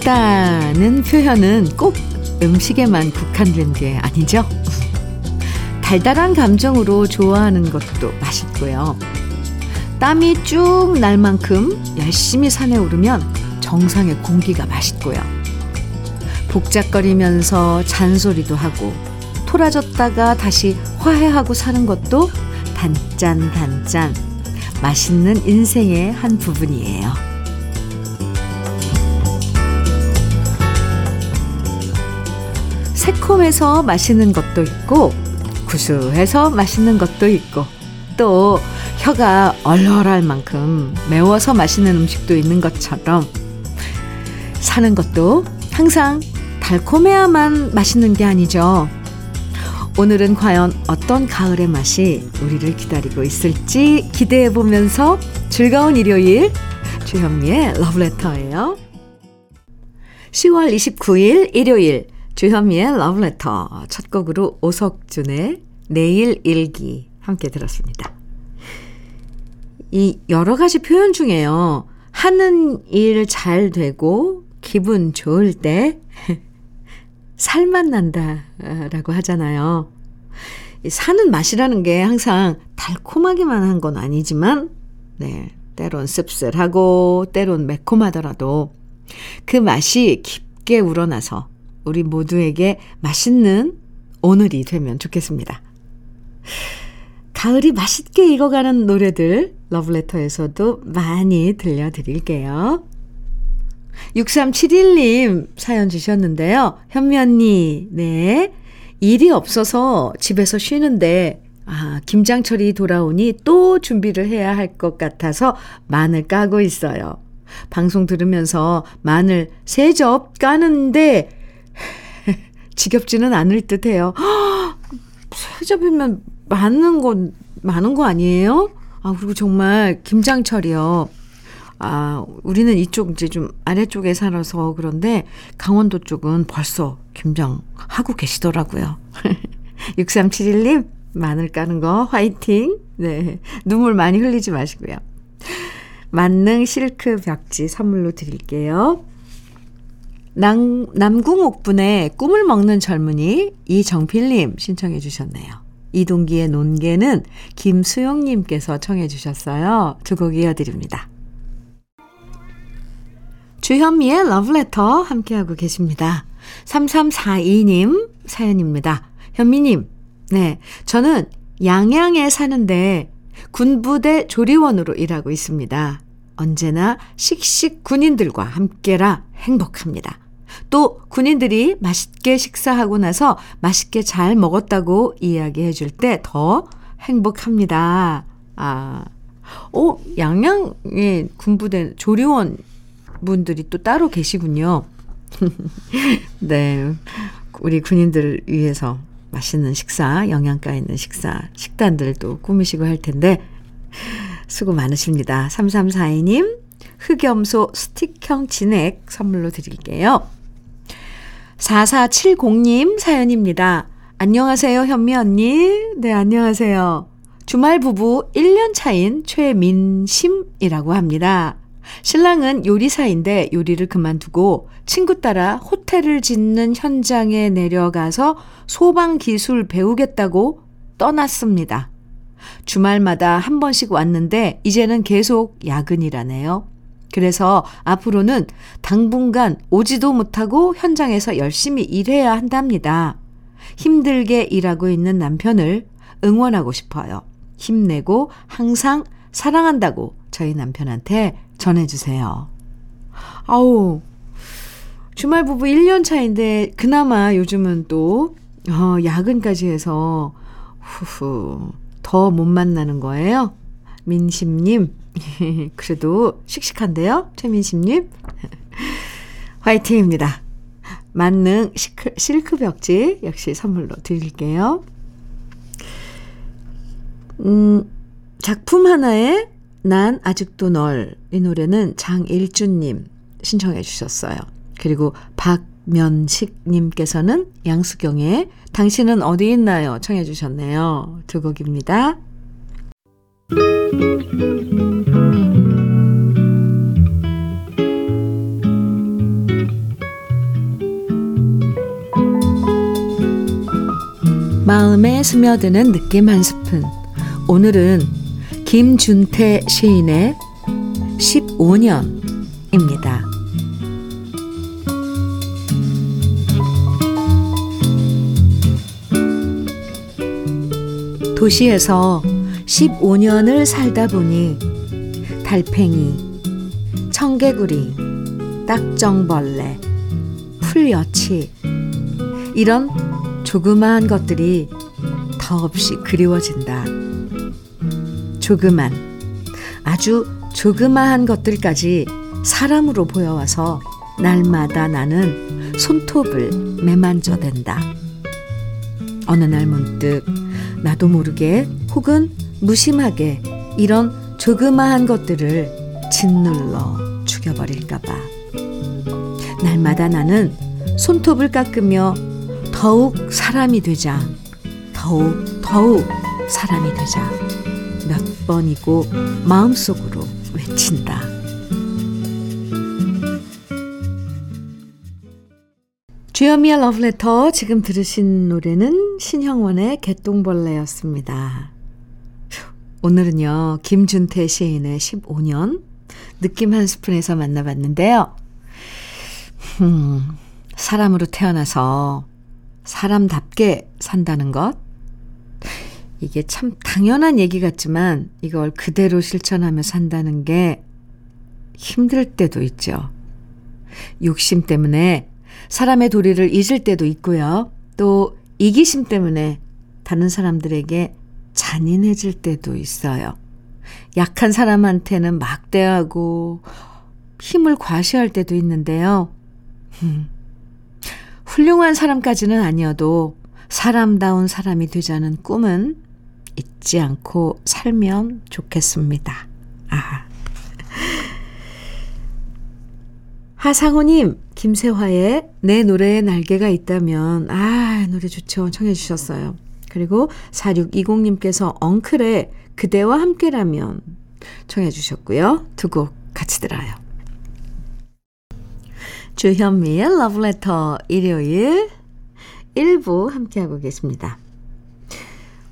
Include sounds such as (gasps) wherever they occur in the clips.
맛있다는 표현은 꼭 음식에만 국한된 게 아니죠. 달달한 감정으로 좋아하는 것도 맛있고요. 땀이 쭉 날 만큼 열심히 산에 오르면 정상의 공기가 맛있고요. 복잡거리면서 잔소리도 하고 토라졌다가 다시 화해하고 사는 것도 단짠 단짠 맛있는 인생의 한 부분이에요. 새콤해서 맛있는 것도 있고 구수해서 맛있는 것도 있고 또 혀가 얼얼할 만큼 매워서 맛있는 음식도 있는 것처럼 사는 것도 항상 달콤해야만 맛있는 게 아니죠. 오늘은 과연 어떤 가을의 맛이 우리를 기다리고 있을지 기대해 보면서 즐거운 일요일 주현미의 러브레터예요. 10월 29일 일요일 주현미의 러브레터 첫 곡으로 오석준의 내일 일기 함께 들었습니다. 이 여러 가지 표현 중에요. 하는 일 잘 되고 기분 좋을 때 (laughs) 살맛 난다라고 하잖아요. 사는 맛이라는 게 항상 달콤하기만 한 건 아니지만, 네, 때론 씁쓸하고, 때론 매콤하더라도 그 맛이 깊게 우러나서 우리 모두에게 맛있는 오늘이 되면 좋겠습니다. 가을이 맛있게 익어가는 노래들 러브레터에서도 많이 들려드릴게요. 6371님 사연 주셨는데요. 현미 언니, 네. 일이 없어서 집에서 쉬는데, 아, 김장철이 돌아오니 또 준비를 해야 할 것 같아서 마늘 까고 있어요. 방송 들으면서 마늘 세 접 까는데, 지겹지는 않을 듯 해요. (gasps) 세 접이면 많은 건, 많은 거 아니에요? 아, 그리고 정말 김장철이요. 아, 우리는 이쪽 이제 좀 아래쪽에 살아서 그런데 강원도 쪽은 벌써 김장하고 계시더라고요. (laughs) 6371님, 마늘 까는 거 화이팅! 네. 눈물 많이 흘리지 마시고요. 만능 실크 벽지 선물로 드릴게요. 남, 남궁옥분의 꿈을 먹는 젊은이 이정필님 신청해 주셨네요. 이동기의 논개는 김수영님께서 청해 주셨어요. 두 곡 이어드립니다. 주현미의 러브레터 함께하고 계십니다. 3342님 사연입니다. 현미님, 네. 저는 양양에 사는데 군부대 조리원으로 일하고 있습니다. 언제나 씩씩 군인들과 함께라 행복합니다. 또 군인들이 맛있게 식사하고 나서 맛있게 잘 먹었다고 이야기해 줄 때 더 행복합니다. 아, 오, 양양에 군부대 조리원 분들이 또 따로 계시군요. (laughs) 네. 우리 군인들을 위해서 맛있는 식사, 영양가 있는 식사, 식단들도 꾸미시고 할 텐데, 수고 많으십니다. 3342님, 흑염소 스틱형 진액 선물로 드릴게요. 4470님 사연입니다. 안녕하세요, 현미 언니. 네, 안녕하세요. 주말 부부 1년 차인 최민심이라고 합니다. 신랑은 요리사인데 요리를 그만두고 친구 따라 호텔을 짓는 현장에 내려가서 소방 기술 배우겠다고 떠났습니다. 주말마다 한 번씩 왔는데 이제는 계속 야근이라네요. 그래서 앞으로는 당분간 오지도 못하고 현장에서 열심히 일해야 한답니다. 힘들게 일하고 있는 남편을 응원하고 싶어요. 힘내고 항상 사랑한다고 저희 남편한테 전해주세요. 아우, 주말 부부 1년 차인데, 그나마 요즘은 또, 어, 야근까지 해서, 후후, 더 못 만나는 거예요? 민심님, (laughs) 그래도 씩씩한데요? 최민심님? (laughs) 화이팅입니다. 만능 시크, 실크 벽지 역시 선물로 드릴게요. 음, 작품 하나에 난 아직도 널. 이 노래는 장일주님 신청해 주셨어요. 그리고 박면식님께서는 양수경의 당신은 어디 있나요? 청해 주셨네요. 두 곡입니다. 마음에 스며드는 느낌 한 스푼. 오늘은 김준태 시인의 15년입니다. 도시에서 15년을 살다 보니 달팽이, 청개구리, 딱정벌레, 풀여치 이런 조그마한 것들이 더없이 그리워진다. 조그만, 아주 조그마한 것들까지 사람으로 보여와서 날마다 나는 손톱을 매만져댄다. 어느 날 문득 나도 모르게 혹은 무심하게 이런 조그마한 것들을 짓눌러 죽여버릴까봐. 날마다 나는 손톱을 깎으며 더욱 사람이 되자, 더욱, 더욱 사람이 되자 몇 번이고 마음속으로 외친다. 주여미의 러브레터 지금 들으신 노래는 신형원의 개똥벌레였습니다. 오늘은요 김준태 시인의 15년 느낌 한 스푼에서 만나봤는데요. 음, 사람으로 태어나서 사람답게 산다는 것 이게 참 당연한 얘기 같지만 이걸 그대로 실천하며 산다는 게 힘들 때도 있죠. 욕심 때문에 사람의 도리를 잊을 때도 있고요. 또 이기심 때문에 다른 사람들에게 잔인해질 때도 있어요. 약한 사람한테는 막대하고 힘을 과시할 때도 있는데요. 훌륭한 사람까지는 아니어도 사람다운 사람이 되자는 꿈은 잊지 않고 살면 좋겠습니다. 아. 하상호님, 김세화의 내 노래에 날개가 있다면, 아, 노래 좋죠. 청해주셨어요. 그리고 4620님께서 엉클의 그대와 함께라면 청해주셨고요. 두 곡 같이 들어요. 주현미의 러브레터 일요일 1부 함께하고 계십니다.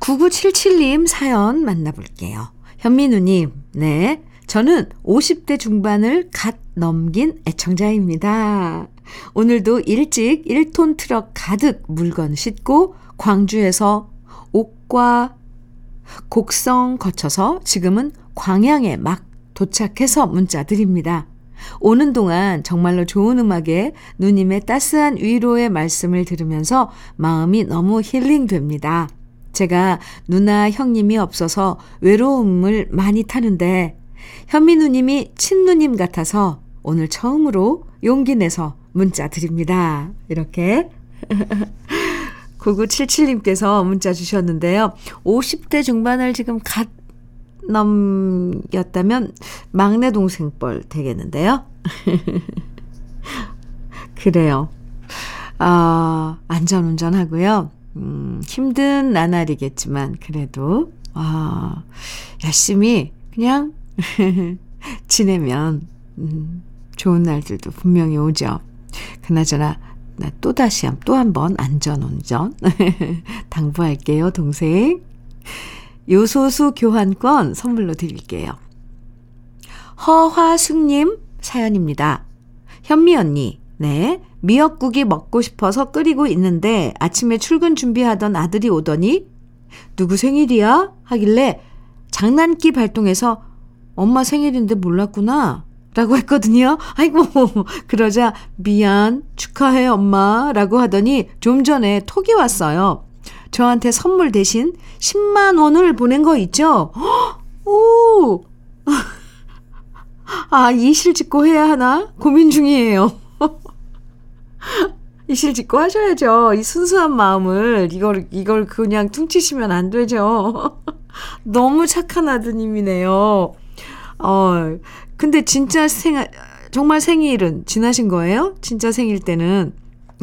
9977님 사연 만나볼게요. 현민우님, 네. 저는 50대 중반을 갓 넘긴 애청자입니다. 오늘도 일찍 1톤 트럭 가득 물건 싣고 광주에서 옥과 곡성 거쳐서 지금은 광양에 막 도착해서 문자 드립니다. 오는 동안 정말로 좋은 음악에 누님의 따스한 위로의 말씀을 들으면서 마음이 너무 힐링됩니다. 제가 누나 형님이 없어서 외로움을 많이 타는데 현미 누님이 친누님 같아서 오늘 처음으로 용기 내서 문자 드립니다. 이렇게 (laughs) 9977님께서 문자 주셨는데요. 50대 중반을 지금 갓 넘겼다면 막내 동생 뻘 되겠는데요. (laughs) 그래요. 아, 안전 운전하고요. 음, 힘든 나날이겠지만 그래도 아, 열심히 그냥 (laughs) 지내면 음, 좋은 날들도 분명히 오죠. 그나저나 나 또다시 또 한 번 안전운전 (laughs) 당부할게요, 동생. 요소수 교환권 선물로 드릴게요. 허화숙님 사연입니다. 현미 언니, 네. 미역국이 먹고 싶어서 끓이고 있는데 아침에 출근 준비하던 아들이 오더니 누구 생일이야? 하길래 장난기 발동해서 엄마 생일인데 몰랐구나. 라고 했거든요. 아이고, (laughs) 그러자 미안, 축하해, 엄마. 라고 하더니 좀 전에 톡이 왔어요. 저한테 선물 대신 10만 원을 보낸 거 있죠? (gasps) 오! (laughs) 아, 이실 짓고 해야 하나? 고민 중이에요. (laughs) 이실 짓고 하셔야죠. 이 순수한 마음을, 이걸, 이걸 그냥 퉁치시면 안 되죠. 너무 착한 아드님이네요. 어, 근데 진짜 생, 정말 생일은 지나신 거예요? 진짜 생일 때는,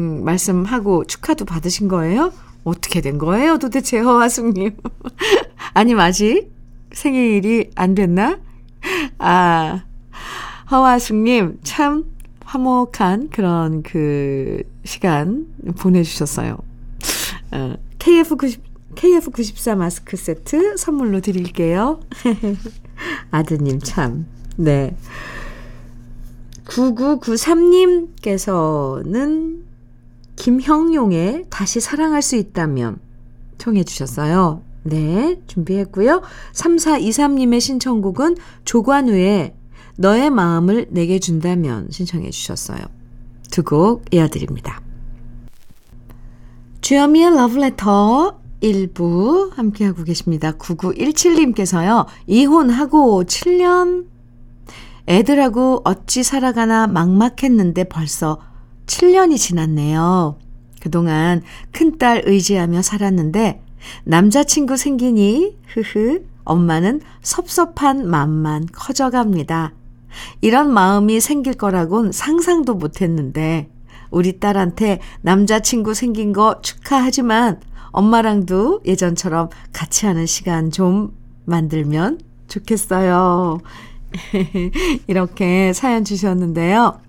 음, 말씀하고 축하도 받으신 거예요? 어떻게 된 거예요? 도대체 허화숙님. (laughs) 아니, 아직 생일이 안 됐나? 아, 허화숙님, 참 화목한 그런 그 시간 보내주셨어요. 어, KF90, KF94 마스크 세트 선물로 드릴게요. (laughs) 아드님 참. 네. 9993님께서는 김형용의 다시 사랑할 수 있다면 청해 주셨어요. 네, 준비했고요. 3423님의 신청곡은 조관우의 너의 마음을 내게 준다면 신청해 주셨어요. 두 곡 이어드립니다. 주여미의 러브레터 1부 함께하고 계십니다. 9917님께서요. 이혼하고 7년 애들하고 어찌 살아가나 막막했는데 벌써 7년이 지났네요. 그동안 큰딸 의지하며 살았는데 남자친구 생기니 흐흐 엄마는 섭섭한 마음만 커져갑니다. 이런 마음이 생길 거라곤 상상도 못 했는데 우리 딸한테 남자친구 생긴 거 축하하지만 엄마랑도 예전처럼 같이 하는 시간 좀 만들면 좋겠어요. (laughs) 이렇게 사연 주셨는데요.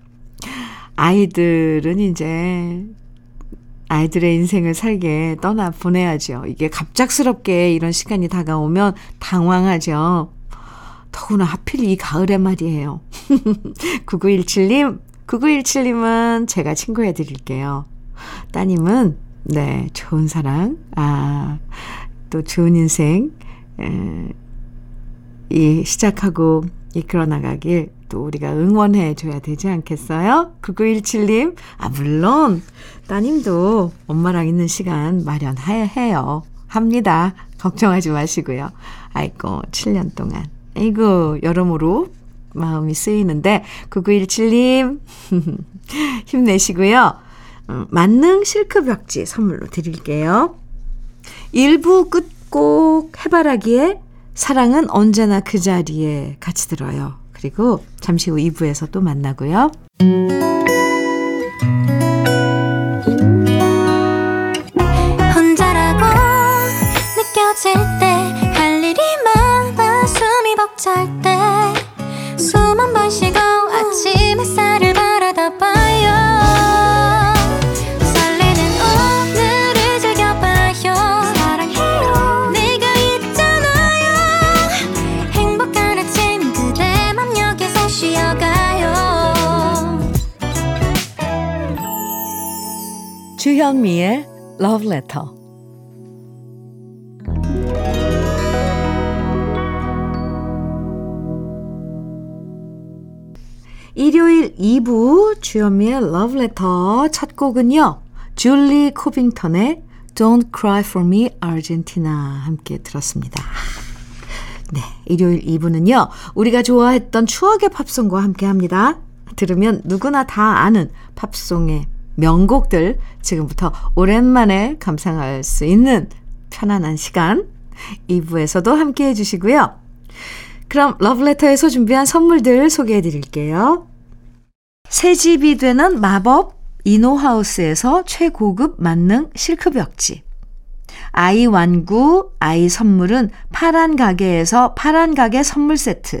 아이들은 이제 아이들의 인생을 살게 떠나 보내야죠. 이게 갑작스럽게 이런 시간이 다가오면 당황하죠. 더구나 하필 이 가을에 말이에요. (laughs) 9917님, 9917님은 제가 친구해 드릴게요. 따님은, 네, 좋은 사랑, 아, 또 좋은 인생, 에, 이, 시작하고 이끌어 나가길 또 우리가 응원해 줘야 되지 않겠어요? 9917님, 아, 물론, 따님도 엄마랑 있는 시간 마련해요. 합니다. 걱정하지 마시고요. 아이고, 7년 동안. 아이고, 여러모로 마음이 쓰이는데, 9917님, (laughs) 힘내시고요. 음, 만능 실크 벽지 선물로 드릴게요. 1부 끝곡 해바라기에 사랑은 언제나 그 자리에 같이 들어요. 그리고 잠시 후 2부에서 또 만나고요. 혼자라고 느껴질 때 할 일이 많아 숨이 벅찰 때 주현미의 Love Letter. 일요일 2부 주현미의 Love Letter 첫 곡은요. 줄리 코빙턴의 Don't Cry For Me Argentina 함께 들었습니다. 네, 일요일 2부는요. 우리가 좋아했던 추억의 팝송과 함께 합니다. 들으면 누구나 다 아는 팝송의 명곡들 지금부터 오랜만에 감상할 수 있는 편안한 시간 2부에서도 함께 해주시고요. 그럼 러브레터에서 준비한 선물들 소개해 드릴게요. 새 집이 되는 마법 이노하우스에서 최고급 만능 실크벽지 아이 완구, 아이 선물은 파란 가게에서 파란 가게 선물 세트.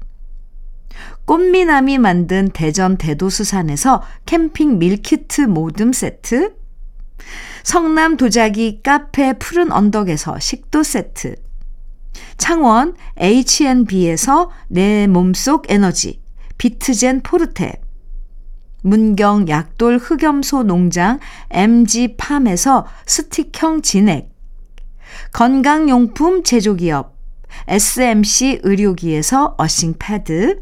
꽃미남이 만든 대전 대도수산에서 캠핑 밀키트 모듬 세트 성남 도자기 카페 푸른 언덕에서 식도 세트 창원 H&B에서 내 몸속 에너지 비트젠 포르테 문경 약돌 흑염소 농장 MG팜에서 스틱형 진액, 건강용품 제조기업 SMC 의료기에서 어싱 패드,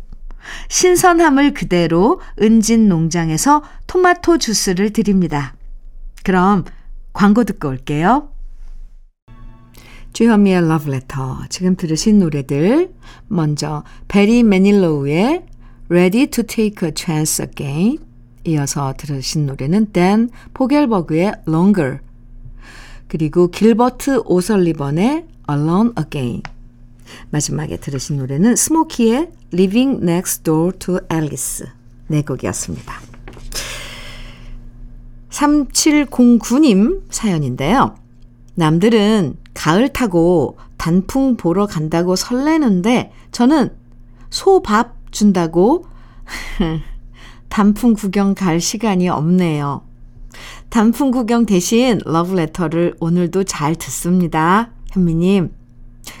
신선함을 그대로 은진 농장에서 토마토 주스를 드립니다. 그럼 광고 듣고 올게요. 주현미의 러브레터 지금 들으신 노래들. 먼저 베리 매닐로우의 Ready to Take a Chance Again. 이어서 들으신 노래는 댄 포겔버그의 Longer. 그리고 길버트 오설리번의 Alone Again. 마지막에 들으신 노래는 스모키의 Living Next Door to Alice 네 곡이었습니다. 3709님 사연인데요. 남들은 가을 타고 단풍 보러 간다고 설레는데 저는 소밥 준다고 (laughs) 단풍 구경 갈 시간이 없네요. 단풍 구경 대신 러브레터를 오늘도 잘 듣습니다. 현미님,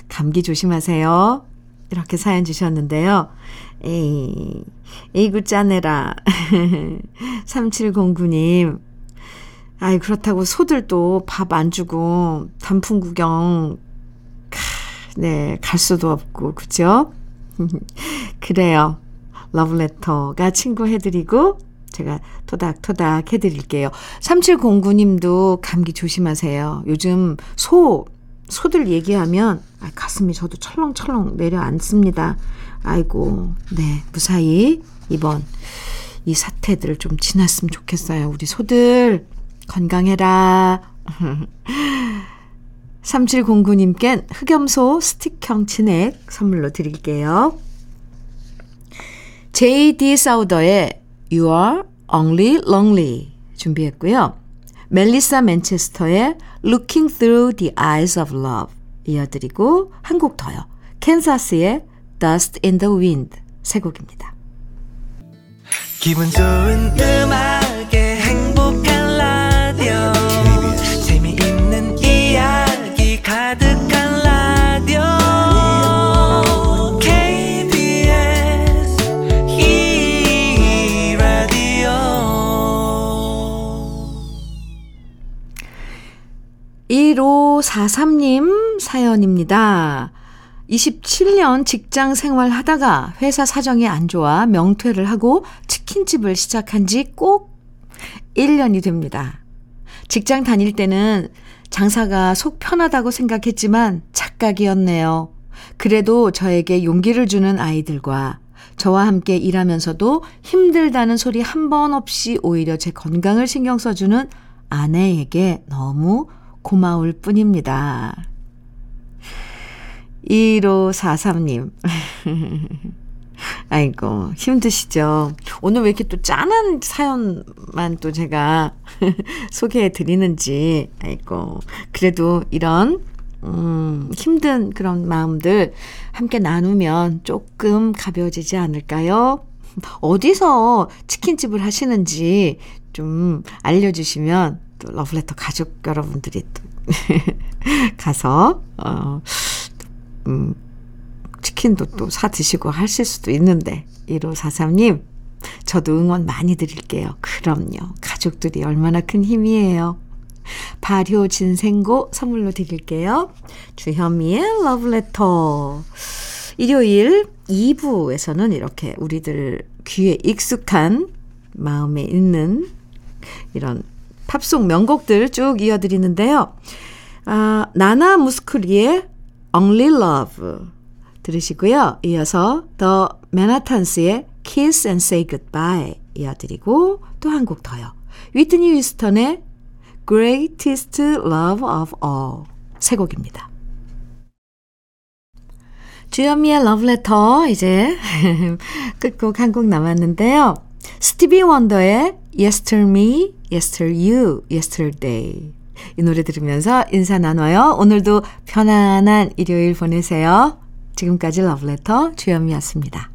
감기 조심하세요. 이렇게 사연 주셨는데요. 에이, 에이구 짜내라. 3709님. 아이, 그렇다고 소들도 밥 안 주고 단풍 구경, 네, 갈 수도 없고, 그죠? (laughs) 그래요. 러브레터가 친구 해드리고, 제가 토닥토닥 해드릴게요. 3709님도 감기 조심하세요. 요즘 소, 소들 얘기하면 아, 가슴이 저도 철렁철렁 내려앉습니다. 아이고, 네, 무사히 이번 이 사태들 좀 지났으면 좋겠어요. 우리 소들 건강해라. (laughs) 3709님께 흑염소 스틱형 진액 선물로 드릴게요. J.D. 사우더의 You Are Only Lonely 준비했고요. 멜리사 맨체스터의 Looking Through the Eyes of Love 이어드리고 한 곡 더요. 캔사스의 Dust in the Wind 세 곡입니다. 기분 좋은 음악 1543님 사연입니다. 27년 직장 생활 하다가 회사 사정이 안 좋아 명퇴를 하고 치킨집을 시작한 지 꼭 1년이 됩니다. 직장 다닐 때는 장사가 속 편하다고 생각했지만 착각이었네요. 그래도 저에게 용기를 주는 아이들과 저와 함께 일하면서도 힘들다는 소리 한 번 없이 오히려 제 건강을 신경 써주는 아내에게 너무 고마울 뿐입니다. 1543님. (laughs) 아이고, 힘드시죠? 오늘 왜 이렇게 또 짠한 사연만 또 제가 (laughs) 소개해 드리는지, 아이고. 그래도 이런, 음, 힘든 그런 마음들 함께 나누면 조금 가벼워지지 않을까요? 어디서 치킨집을 하시는지 좀 알려주시면 또 러브레터 가족 여러분들이 또 (laughs) 가서, 어, 음, 치킨도 또 사 드시고 하실 수도 있는데, 1543님, 저도 응원 많이 드릴게요. 그럼요. 가족들이 얼마나 큰 힘이에요. 발효 진생고 선물로 드릴게요. 주현미의 러브레터. 일요일 2부에서는 이렇게 우리들 귀에 익숙한 마음에 있는 이런 팝송 명곡들 쭉 이어드리는데요. 아, 나나 무스크리의 Only Love 들으시고요. 이어서 The Manhattans Kiss and Say Goodbye 이어드리고 또 한 곡 더요. 위트니 위스턴의 Greatest Love of All 세 곡입니다. 주현미의 러브레터 이제 (laughs) 끝곡 한 곡 남았는데요. 스티비 원더의 Yesterday Me, Yesterday You, Yesterday 이 노래 들으면서 인사 나눠요. 오늘도 편안한 일요일 보내세요. 지금까지 러브레터 주현미였습니다.